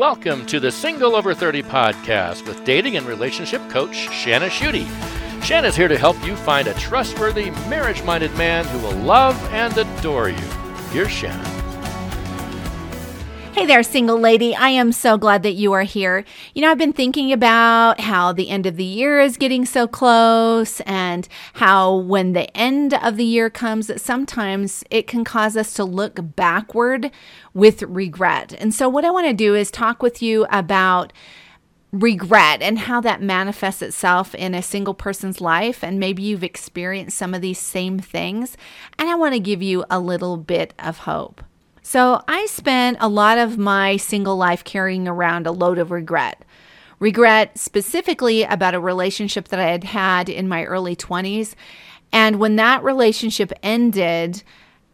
Welcome to the Single Over 30 podcast with dating and relationship coach Shanna Schutte. Shanna's here to help you find a trustworthy, marriage minded man who will love and adore you. Here's Shanna. Hey there, single lady. I am so glad that you are here. You know, I've been thinking about how the end of the year is getting so close and how when the end of the year comes, that sometimes it can cause us to look backward with regret. And so, what I want to do is talk with you about regret and how that manifests itself in a single person's life. And maybe you've experienced some of these same things. And I want to give you a little bit of hope. So I spent a lot of my single life carrying around a load of regret. Regret specifically about a relationship that I had had in my early 20s. And when that relationship ended,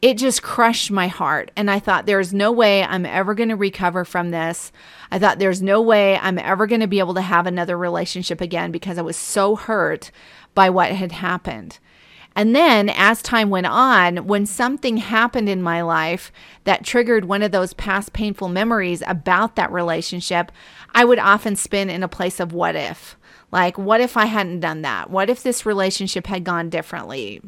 it just crushed my heart. And I thought, there's no way I'm ever going to recover from this. I thought, there's no way I'm ever going to be able to have another relationship again because I was so hurt by what had happened. And then as time went on, when something happened in my life that triggered one of those past painful memories about that relationship, I would often spin in a place of what if. Like, what if I hadn't done that? What if this relationship had gone differently?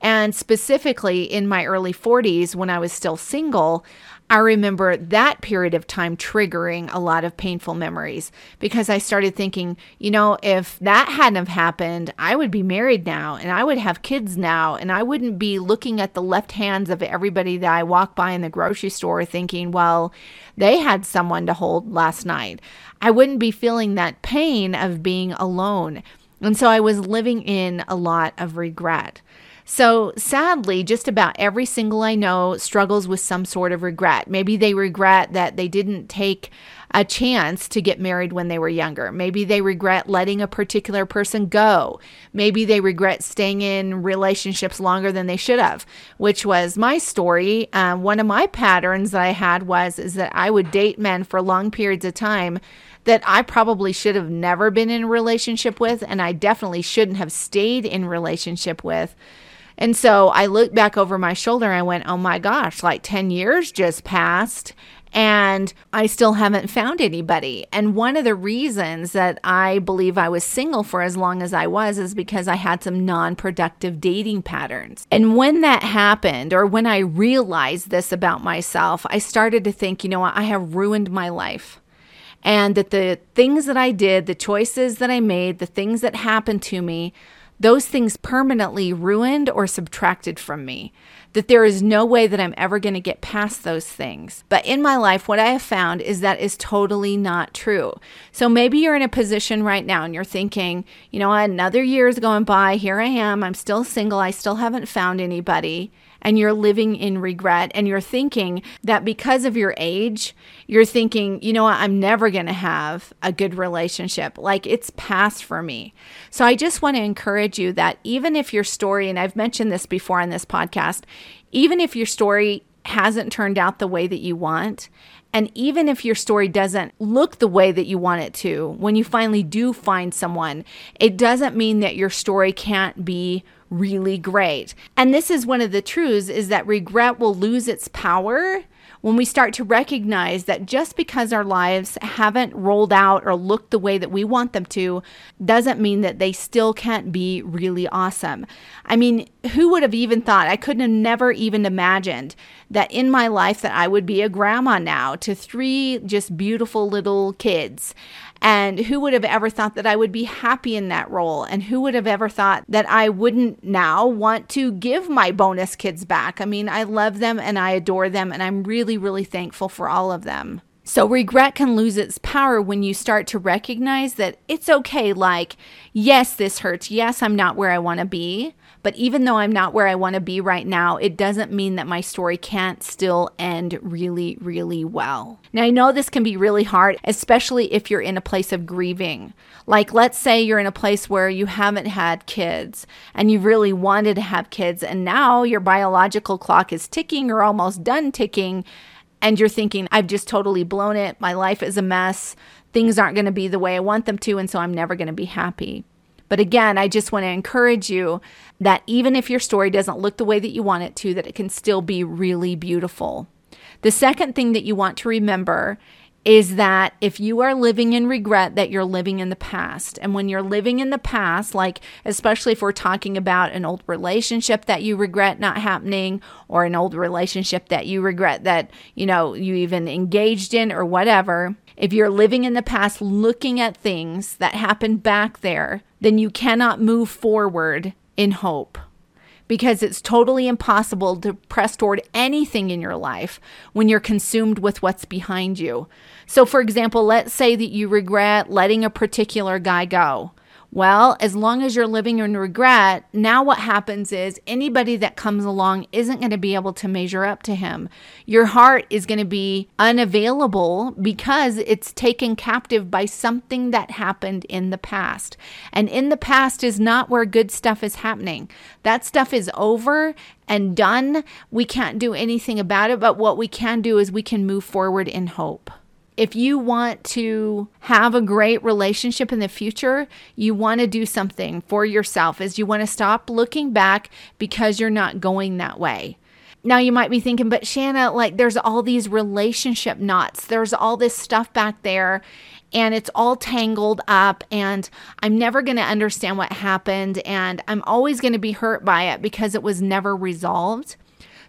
And specifically in my early 40s, when I was still single, I remember that period of time triggering a lot of painful memories because I started thinking, you know, if that hadn't have happened, I would be married now and I would have kids now and I wouldn't be looking at the left hands of everybody that I walk by in the grocery store thinking, well, they had someone to hold last night. I wouldn't be feeling that pain of being alone. And so I was living in a lot of regret. So sadly, just about every single I know struggles with some sort of regret. Maybe they regret that they didn't take a chance to get married when they were younger. Maybe they regret letting a particular person go. Maybe they regret staying in relationships longer than they should have, which was my story. Uh, one of my patterns that I had was is that I would date men for long periods of time that I probably should have never been in a relationship with, and I definitely shouldn't have stayed in relationship with. And so I looked back over my shoulder and I went, oh my gosh, like 10 years just passed and I still haven't found anybody. And one of the reasons that I believe I was single for as long as I was is because I had some non productive dating patterns. And when that happened, or when I realized this about myself, I started to think, you know what, I have ruined my life. And that the things that I did, the choices that I made, the things that happened to me, those things permanently ruined or subtracted from me. That there is no way that I'm ever going to get past those things. But in my life, what I have found is that is totally not true. So maybe you're in a position right now and you're thinking, you know, another year is going by. Here I am. I'm still single. I still haven't found anybody and you're living in regret and you're thinking that because of your age, you're thinking, you know what, I'm never going to have a good relationship. Like it's past for me. So I just want to encourage you that even if your story, and I've mentioned this before on this podcast, even if your story hasn't turned out the way that you want, and even if your story doesn't look the way that you want it to, when you finally do find someone, it doesn't mean that your story can't be really great. And this is one of the truths is that regret will lose its power when we start to recognize that just because our lives haven't rolled out or looked the way that we want them to doesn't mean that they still can't be really awesome. I mean, who would have even thought? I couldn't have never even imagined that in my life that I would be a grandma now to three just beautiful little kids and who would have ever thought that I would be happy in that role? And who would have ever thought that I wouldn't now want to give my bonus kids back? I mean, I love them and I adore them, and I'm really, really thankful for all of them. So, regret can lose its power when you start to recognize that it's okay. Like, yes, this hurts. Yes, I'm not where I want to be. But even though I'm not where I want to be right now, it doesn't mean that my story can't still end really, really well. Now, I know this can be really hard, especially if you're in a place of grieving. Like, let's say you're in a place where you haven't had kids and you really wanted to have kids, and now your biological clock is ticking or almost done ticking, and you're thinking, I've just totally blown it. My life is a mess. Things aren't going to be the way I want them to, and so I'm never going to be happy. But again, I just want to encourage you that even if your story doesn't look the way that you want it to, that it can still be really beautiful. The second thing that you want to remember is that if you are living in regret that you're living in the past and when you're living in the past like especially if we're talking about an old relationship that you regret not happening or an old relationship that you regret that you know you even engaged in or whatever if you're living in the past looking at things that happened back there then you cannot move forward in hope because it's totally impossible to press toward anything in your life when you're consumed with what's behind you. So, for example, let's say that you regret letting a particular guy go. Well, as long as you're living in regret, now what happens is anybody that comes along isn't going to be able to measure up to him. Your heart is going to be unavailable because it's taken captive by something that happened in the past. And in the past is not where good stuff is happening. That stuff is over and done. We can't do anything about it, but what we can do is we can move forward in hope if you want to have a great relationship in the future, you want to do something for yourself is you want to stop looking back because you're not going that way. Now you might be thinking, but Shanna, like there's all these relationship knots. There's all this stuff back there and it's all tangled up and I'm never going to understand what happened and I'm always going to be hurt by it because it was never resolved.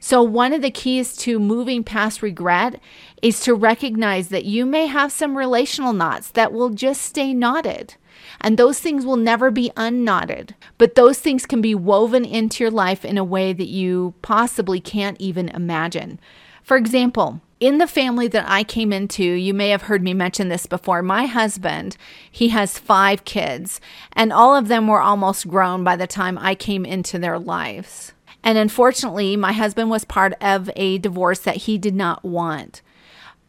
So, one of the keys to moving past regret is to recognize that you may have some relational knots that will just stay knotted. And those things will never be unknotted, but those things can be woven into your life in a way that you possibly can't even imagine. For example, in the family that I came into, you may have heard me mention this before. My husband, he has five kids, and all of them were almost grown by the time I came into their lives. And unfortunately, my husband was part of a divorce that he did not want.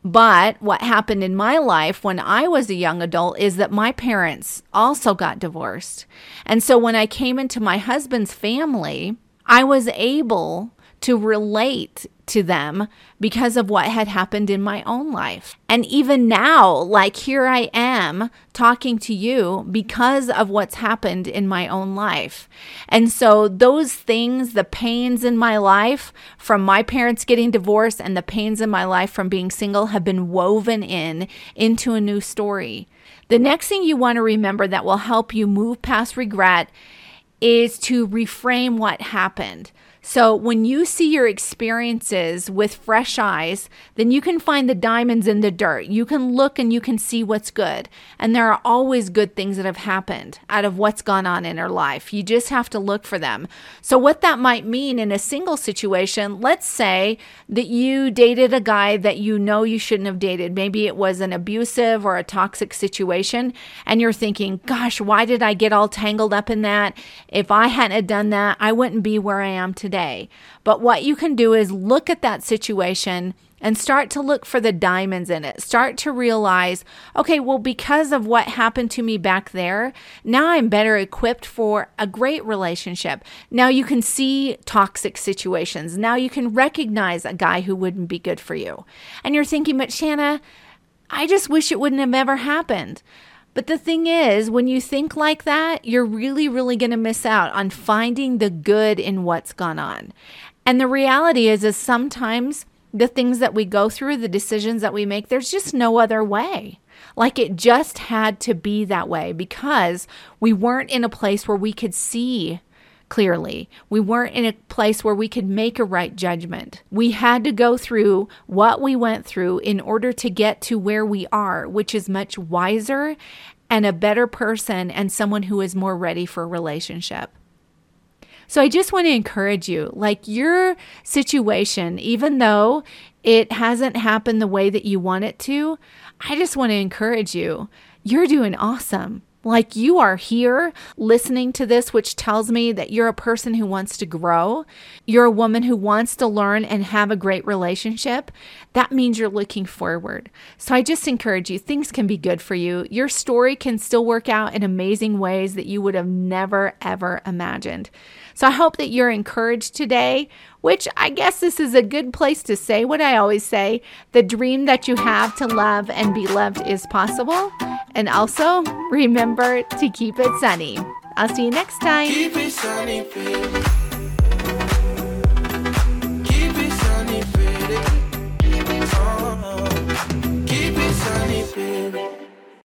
But what happened in my life when I was a young adult is that my parents also got divorced. And so when I came into my husband's family, I was able to relate to them because of what had happened in my own life. And even now, like here I am talking to you because of what's happened in my own life. And so, those things, the pains in my life from my parents getting divorced and the pains in my life from being single have been woven in into a new story. The next thing you want to remember that will help you move past regret is to reframe what happened. So when you see your experiences with fresh eyes, then you can find the diamonds in the dirt. You can look and you can see what's good. And there are always good things that have happened out of what's gone on in our life. You just have to look for them. So what that might mean in a single situation, let's say that you dated a guy that you know you shouldn't have dated. Maybe it was an abusive or a toxic situation and you're thinking, "Gosh, why did I get all tangled up in that? If I hadn't done that, I wouldn't be where I am today." But what you can do is look at that situation and start to look for the diamonds in it. Start to realize, okay, well, because of what happened to me back there, now I'm better equipped for a great relationship. Now you can see toxic situations. Now you can recognize a guy who wouldn't be good for you. And you're thinking, but Shanna, I just wish it wouldn't have ever happened. But the thing is, when you think like that, you're really, really going to miss out on finding the good in what's gone on. And the reality is, is sometimes the things that we go through, the decisions that we make, there's just no other way. Like it just had to be that way because we weren't in a place where we could see clearly. We weren't in a place where we could make a right judgment. We had to go through what we went through in order to get to where we are, which is much wiser and a better person and someone who is more ready for a relationship. So I just want to encourage you like your situation, even though it hasn't happened the way that you want it to, I just want to encourage you. You're doing awesome. Like you are here listening to this, which tells me that you're a person who wants to grow. You're a woman who wants to learn and have a great relationship. That means you're looking forward. So I just encourage you, things can be good for you. Your story can still work out in amazing ways that you would have never, ever imagined. So I hope that you're encouraged today, which I guess this is a good place to say what I always say the dream that you have to love and be loved is possible. And also, remember to keep it sunny. I'll see you next time. Keep it sunny, baby. Keep it sunny, oh, keep it sunny, baby.